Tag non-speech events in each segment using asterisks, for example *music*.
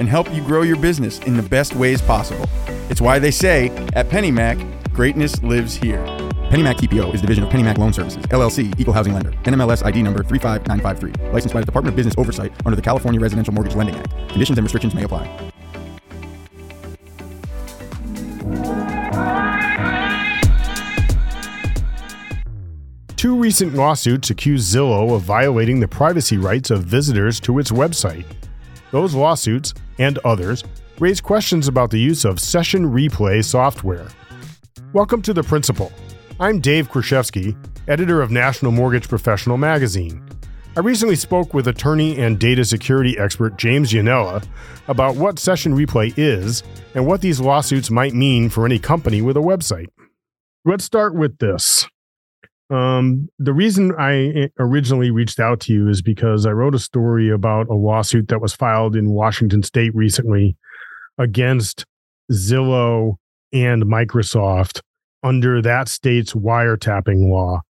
and help you grow your business in the best ways possible. It's why they say at PennyMac, greatness lives here. PennyMac TPO is division of PennyMac Loan Services, LLC, Equal Housing Lender, NMLS ID number 35953, licensed by the Department of Business Oversight under the California Residential Mortgage Lending Act. Conditions and restrictions may apply. Two recent lawsuits accuse Zillow of violating the privacy rights of visitors to its website. Those lawsuits, and others, raise questions about the use of session replay software. Welcome to The Principal. I'm Dave Kruszewski, editor of National Mortgage Professional magazine. I recently spoke with attorney and data security expert James Yanella about what session replay is and what these lawsuits might mean for any company with a website. Let's start with this. Um, the reason I originally reached out to you is because I wrote a story about a lawsuit that was filed in Washington state recently against Zillow and Microsoft under that state's wiretapping law.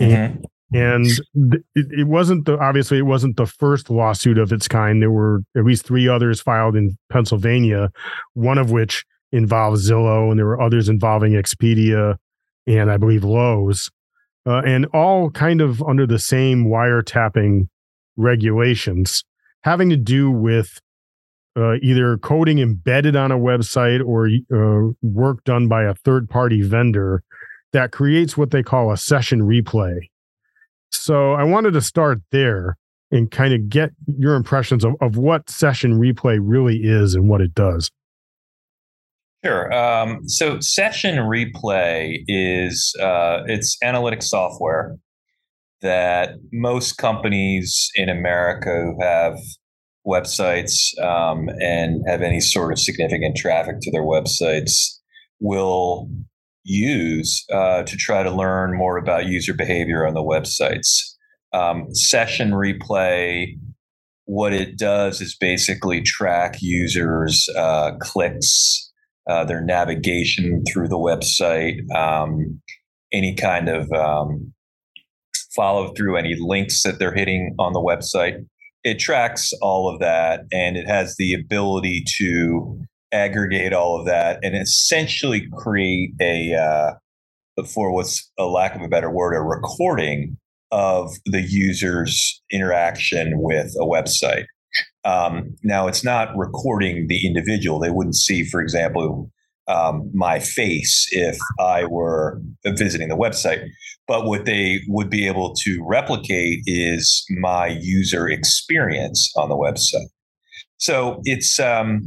Mm-hmm. And th- it wasn't the obviously it wasn't the first lawsuit of its kind. There were at least three others filed in Pennsylvania, one of which involved Zillow, and there were others involving Expedia and I believe Lowe's uh, and all kind of under the same wiretapping regulations having to do with uh, either coding embedded on a website or uh, work done by a third party vendor that creates what they call a session replay. So I wanted to start there and kind of get your impressions of, of what session replay really is and what it does. Sure. Um, so session replay is uh, it's analytic software that most companies in America who have websites um, and have any sort of significant traffic to their websites will use uh, to try to learn more about user behavior on the websites. Um, session replay, what it does is basically track users' uh, clicks uh, their navigation through the website, um, any kind of um, follow through, any links that they're hitting on the website. It tracks all of that and it has the ability to aggregate all of that and essentially create a, uh, for what's a lack of a better word, a recording of the user's interaction with a website. Um, now, it's not recording the individual. They wouldn't see, for example, um, my face if I were visiting the website. But what they would be able to replicate is my user experience on the website. So it's um,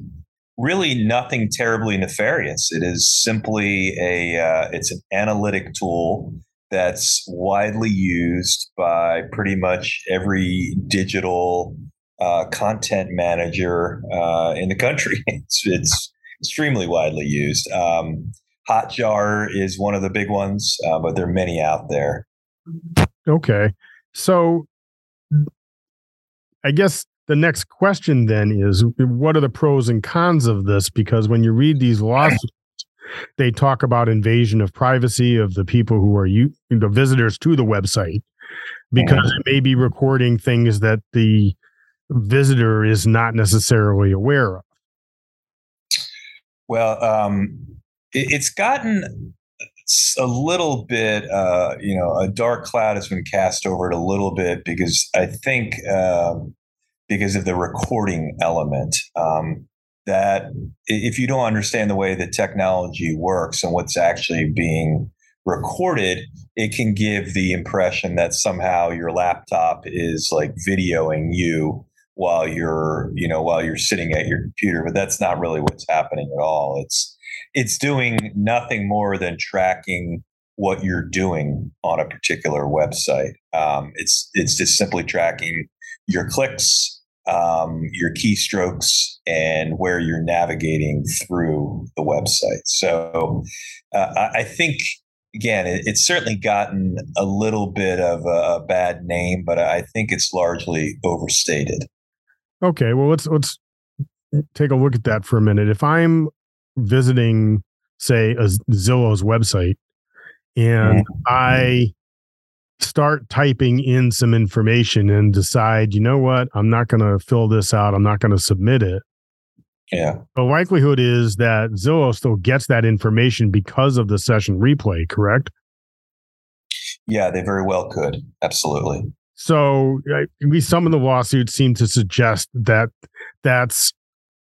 really nothing terribly nefarious. It is simply a uh, it's an analytic tool that's widely used by pretty much every digital uh, content manager uh, in the country. *laughs* It's, it's, extremely widely used. Um, Hotjar is one of the big ones, uh, but there are many out there. Okay, so I guess the next question then is, what are the pros and cons of this? Because when you read these lawsuits, they talk about invasion of privacy of the people who are you the visitors to the website because it may be recording things that the visitor is not necessarily aware of. Well, um, it, it's gotten a little bit, uh, you know, a dark cloud has been cast over it a little bit because I think um, because of the recording element. Um, that if you don't understand the way the technology works and what's actually being recorded, it can give the impression that somehow your laptop is like videoing you while you're you know while you're sitting at your computer but that's not really what's happening at all it's it's doing nothing more than tracking what you're doing on a particular website um, it's it's just simply tracking your clicks um, your keystrokes, and where you're navigating through the website. So uh, I think again, it, it's certainly gotten a little bit of a, bad name, but I think it's largely overstated. Okay, well let's let's take a look at that for a minute. If I'm visiting, say, a Zillow's website, and mm-hmm. I start typing in some information and decide, you know what, I'm not going to fill this out. I'm not going to submit it. Yeah. The likelihood is that Zillow still gets that information because of the session replay, correct? Yeah, they very well could. Absolutely. So, at least some of the lawsuits seem to suggest that that's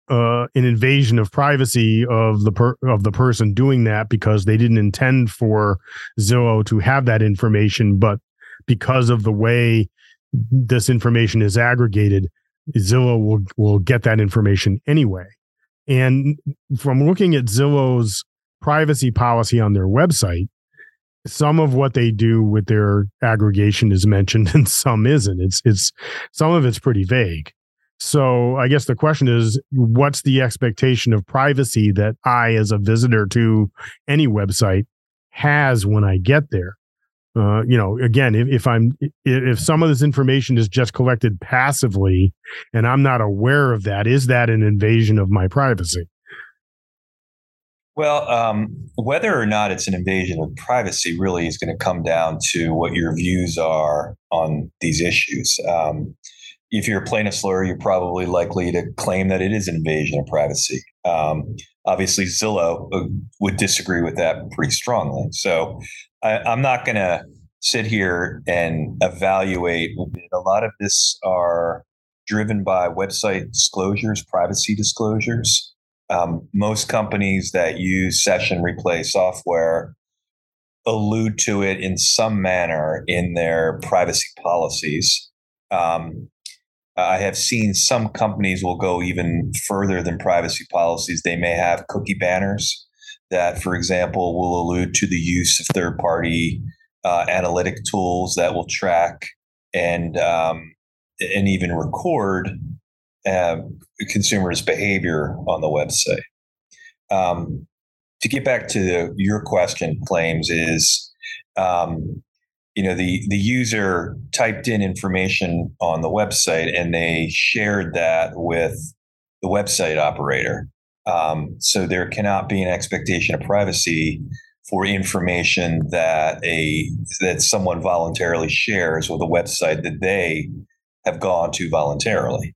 uh, an invasion of privacy of the per- of the person doing that because they didn't intend for Zillow to have that information, but because of the way this information is aggregated, Zillow will will get that information anyway. And from looking at Zillow's privacy policy on their website, some of what they do with their aggregation is mentioned *laughs* and some isn't. It's it's some of it's pretty vague. So I guess the question is what's the expectation of privacy that I as a visitor to any website has when I get there? uh, you know, again, if, if I'm if some of this information is just collected passively and I'm not aware of that, is that an invasion of my privacy? Well, um, whether or not it's an invasion of privacy really is going to come down to what your views are on these issues. Um, if you're a plaintiff's lawyer, you're probably likely to claim that it is an invasion of privacy. Um, obviously, Zillow uh, would disagree with that pretty strongly. So I, am not going to sit here and evaluate. A lot of this are driven by website disclosures, privacy disclosures. Um, most companies that use session replay software allude to it in some manner in their privacy policies. Um, I have seen some companies will go even further than privacy policies. They may have cookie banners that, for example, will allude to the use of third party uh, analytic tools that will track and um, and even record uh, consumers' behavior on the website. Um, to get back to your question, claims is, um, you know, the the user typed in information on the website and they shared that with the website operator. Um, so there cannot be an expectation of privacy for information that a that someone voluntarily shares with a website that they have gone to voluntarily.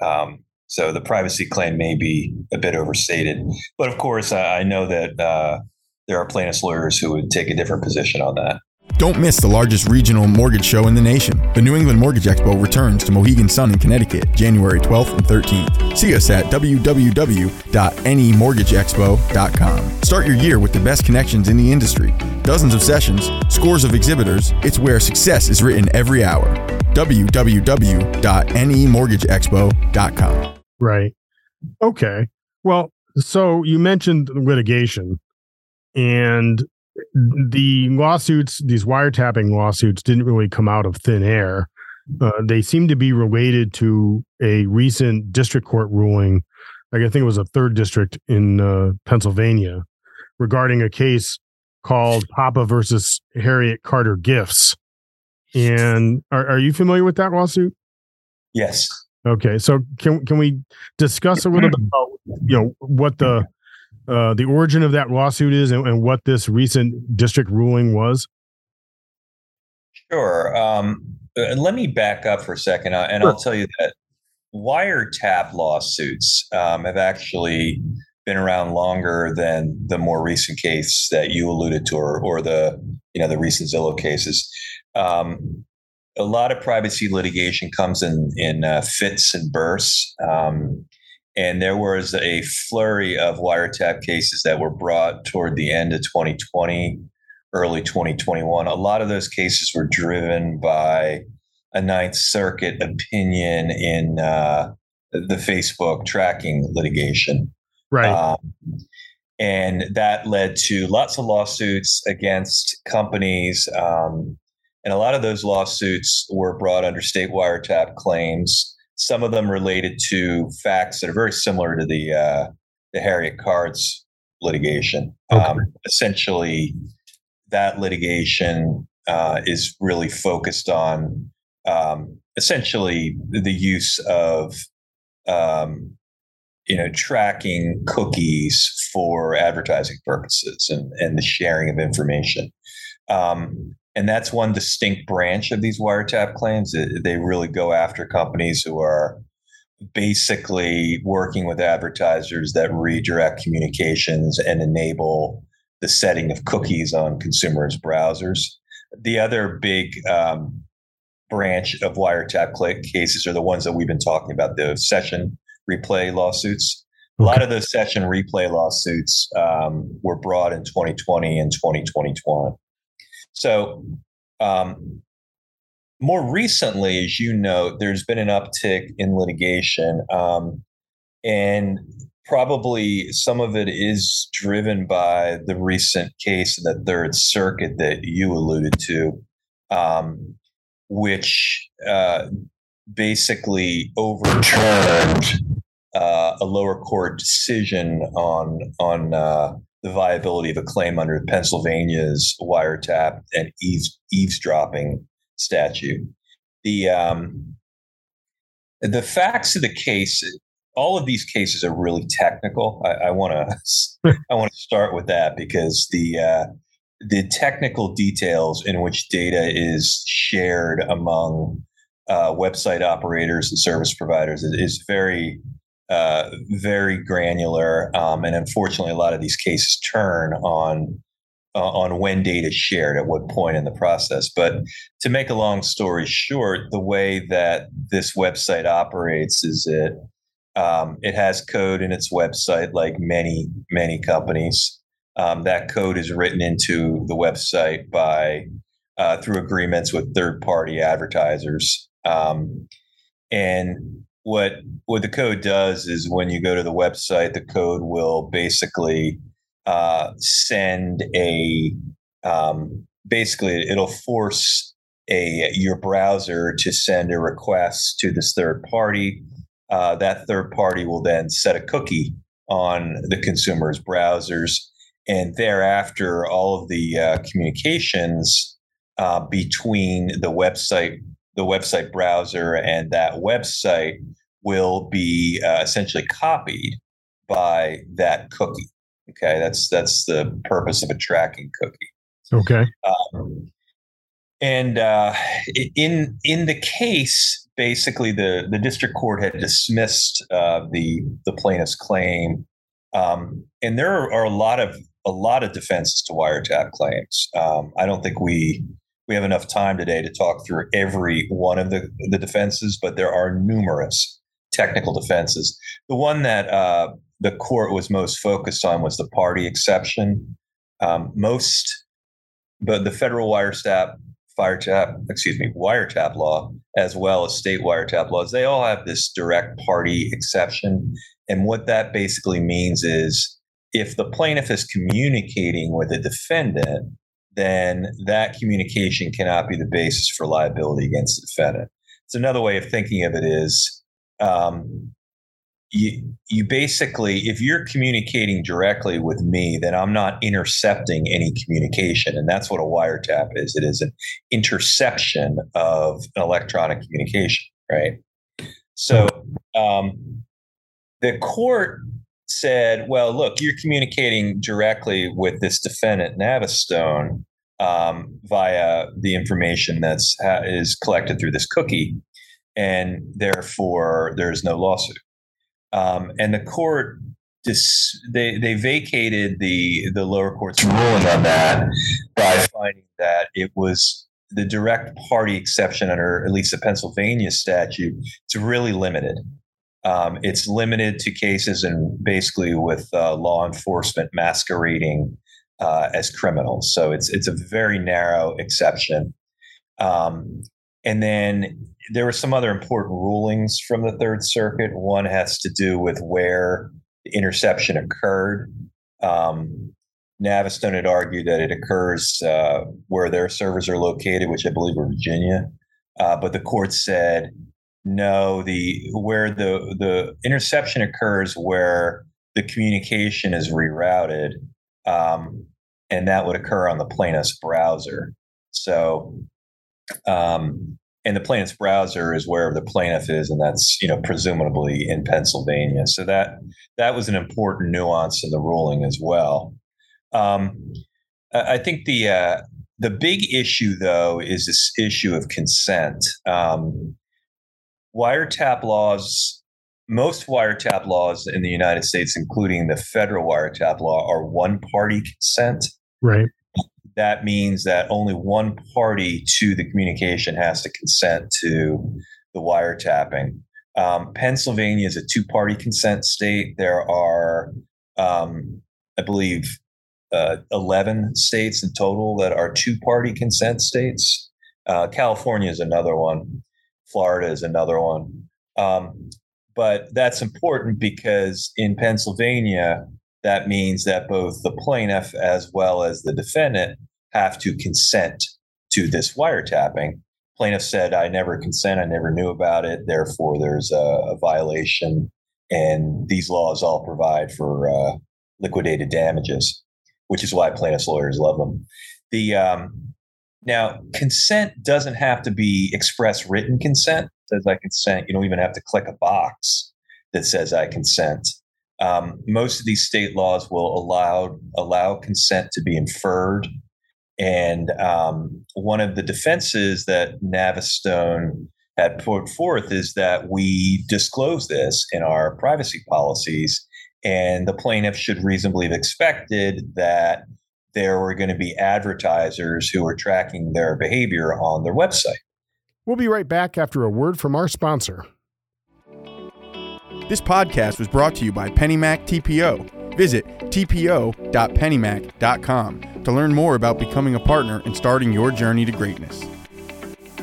Um, so the privacy claim may be a bit overstated, but of course, I, know that uh, there are plaintiffs' lawyers who would take a different position on that. Don't miss the largest regional mortgage show in the nation. The New England Mortgage Expo returns to Mohegan Sun in Connecticut, January 12th and 13th. See us at www.nemortgageexpo.com. Start your year with the best connections in the industry. Dozens of sessions, scores of exhibitors. It's where success is written every hour. www.nemortgageexpo.com. Right. Okay. Well, so you mentioned litigation and the lawsuits, these wiretapping lawsuits, didn't really come out of thin air. Uh, they seem to be related to a recent district court ruling. Like I think it was a third district in uh, Pennsylvania regarding a case called Popa versus Harriet Carter Gifts. And are, are you familiar with that lawsuit? Yes. Okay, so can can we discuss a little bit *clears throat* about you know what the uh, the origin of that lawsuit is and, and, what this recent district ruling was? Sure. Um, uh, let me back up for a second, uh, and sure. I'll tell you that wiretap lawsuits um, have actually been around longer than the more recent case that you alluded to, or, or the you know the recent Zillow cases. Um, a lot of privacy litigation comes in in uh, fits and bursts. Um, and there was a flurry of wiretap cases that were brought toward the end of 2020, early 2021. A lot of those cases were driven by a Ninth Circuit opinion in uh, the Facebook tracking litigation. Right. Um, and that led to lots of lawsuits against companies. Um, and a lot of those lawsuits were brought under state wiretap claims some of them related to facts that are very similar to the uh, the Harriet Carter litigation. Okay. Um, essentially, that litigation uh, is really focused on um, essentially the use of um, you know tracking cookies for advertising purposes and, and the sharing of information um, and that's one distinct branch of these wiretap claims they really go after companies who are basically working with advertisers that redirect communications and enable the setting of cookies on consumers browsers the other big um, branch of wiretap click cases are the ones that we've been talking about the session replay lawsuits. A lot of those session replay lawsuits um, were brought in 2020 and 2021. So, um, more recently, as you know, there's been an uptick in litigation, um, and probably some of it is driven by the recent case in the Third Circuit that you alluded to, um, which uh, basically overturned uh, a lower court decision on on uh, the viability of a claim under Pennsylvania's wiretap and eaves, eavesdropping statute. The um, the facts of the case, all of these cases are really technical. I want to I want to *laughs* start with that because the uh, the technical details in which data is shared among uh, website operators and service providers is very uh, very granular, um, and unfortunately, a lot of these cases turn on uh, on when data is shared at what point in the process. But to make a long story short, the way that this website operates is it um, it has code in its website, like many many companies. Um, that code is written into the website by uh, through agreements with third party advertisers. Um, and what what the code does is when you go to the website, the code will basically uh, send a um, basically it'll force a your browser to send a request to this third party. Uh, that third party will then set a cookie on the consumer's browsers, and thereafter, all of the uh, communications uh, between the website the website browser and that website will be uh, essentially copied by that cookie. Okay, that's that's the purpose of a tracking cookie. Okay. Um, and uh, in in the case, basically, the the district court had dismissed uh, the the plaintiff's claim, um, and there are, a lot of a lot of defenses to wiretap claims. Um, I don't think we we have enough time today to talk through every one of the, the defenses, but there are numerous technical defenses. The one that uh, the court was most focused on was the party exception. Um, most, but the federal wiretap, wiretap, excuse me, wiretap law, as well as state wiretap laws, they all have this direct party exception. And what that basically means is if the plaintiff is communicating with a defendant then that communication cannot be the basis for liability against the defendant. So another way of thinking of it is um, you you basically if you're communicating directly with me then i'm not intercepting any communication. And that's what a wiretap is. It is an interception of an electronic communication right? So um, the court said, well, look, you're communicating directly with this defendant, Navistone, um, via the information that's ha- is collected through this cookie, and therefore there's no lawsuit. Um, and the court dis- they they vacated the the lower court's ruling on that by finding that it was the direct party exception under at least the Pennsylvania statute. It's really limited. Um, it's limited to cases and basically with uh, law enforcement masquerading uh, as criminals. So it's it's a very narrow exception. Um, and then there were some other important rulings from the Third Circuit. One has to do with where the interception occurred. Um, Navistone had argued that it occurs uh, where their servers are located, which I believe were Virginia. Uh, but the court said no, the where the the interception occurs where the communication is rerouted, um, and that would occur on the plaintiff's browser. So, um, and the plaintiff's browser is wherever the plaintiff is, and that's you know presumably in Pennsylvania. So that that was an important nuance in the ruling as well. Um, I think the uh, the big issue though is this issue of consent. Um, wiretap laws, most wiretap laws in the United States, including the federal wiretap law, are one party consent. Right that means that only one party to the communication has to consent to the wiretapping. Um, Pennsylvania is a two party consent state. There are, um, I believe, uh, 11 states in total that are two party consent states. Uh, California is another one, Florida is another one. Um, but that's important because in Pennsylvania, that means that both the plaintiff as well as the defendant have to consent to this wiretapping. Plaintiff said, I never consent, I never knew about it, therefore there's a, a violation. And these laws all provide for uh, liquidated damages, which is why plaintiffs' lawyers love them. The um, now consent doesn't have to be express written consent. Says I consent. You don't even have to click a box that says I consent. Um, most of these state laws will allow allow consent to be inferred, and um, one of the defenses that Navistone had put forth is that we disclose this in our privacy policies, and the plaintiff should reasonably have expected that there were going to be advertisers who were tracking their behavior on their website. We'll be right back after a word from our sponsor. This podcast was brought to you by PennyMac TPO. Visit tpo.pennymac.com to learn more about becoming a partner and starting your journey to greatness.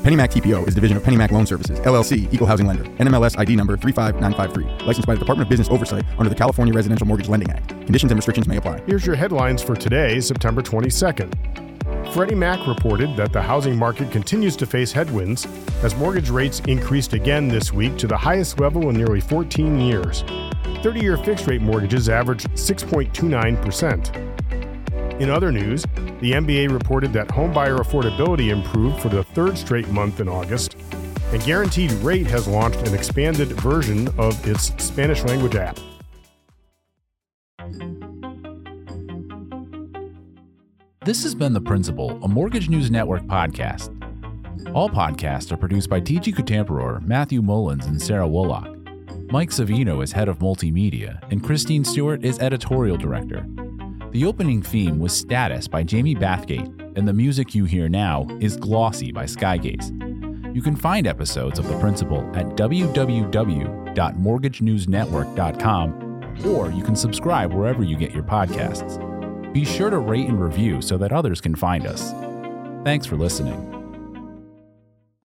PennyMac TPO is a division of PennyMac Loan Services, LLC, Equal Housing Lender, NMLS ID number 35953, licensed by the Department of Business Oversight under the California Residential Mortgage Lending Act. Conditions and restrictions may apply. Here's your headlines for today, September 22nd. Freddie Mac reported that the housing market continues to face headwinds as mortgage rates increased again this week to the highest level in nearly 14 years. 30 year fixed rate mortgages averaged 6.29%. In other news, the MBA reported that homebuyer affordability improved for the third straight month in August, and Guaranteed Rate has launched an expanded version of its Spanish language app. This has been The Principal, a Mortgage News Network podcast. All podcasts are produced by TG Kutamperor, Matthew Mullins, and Sarah Woloch. Mike Savino is head of multimedia, and Christine Stewart is editorial director. The opening theme was Status by Jamie Bathgate, and the music you hear now is Glossy by Skygaze. You can find episodes of The Principal at www.mortgagenewsnetwork.com, or you can subscribe wherever you get your podcasts. Be sure to rate and review so that others can find us. Thanks for listening.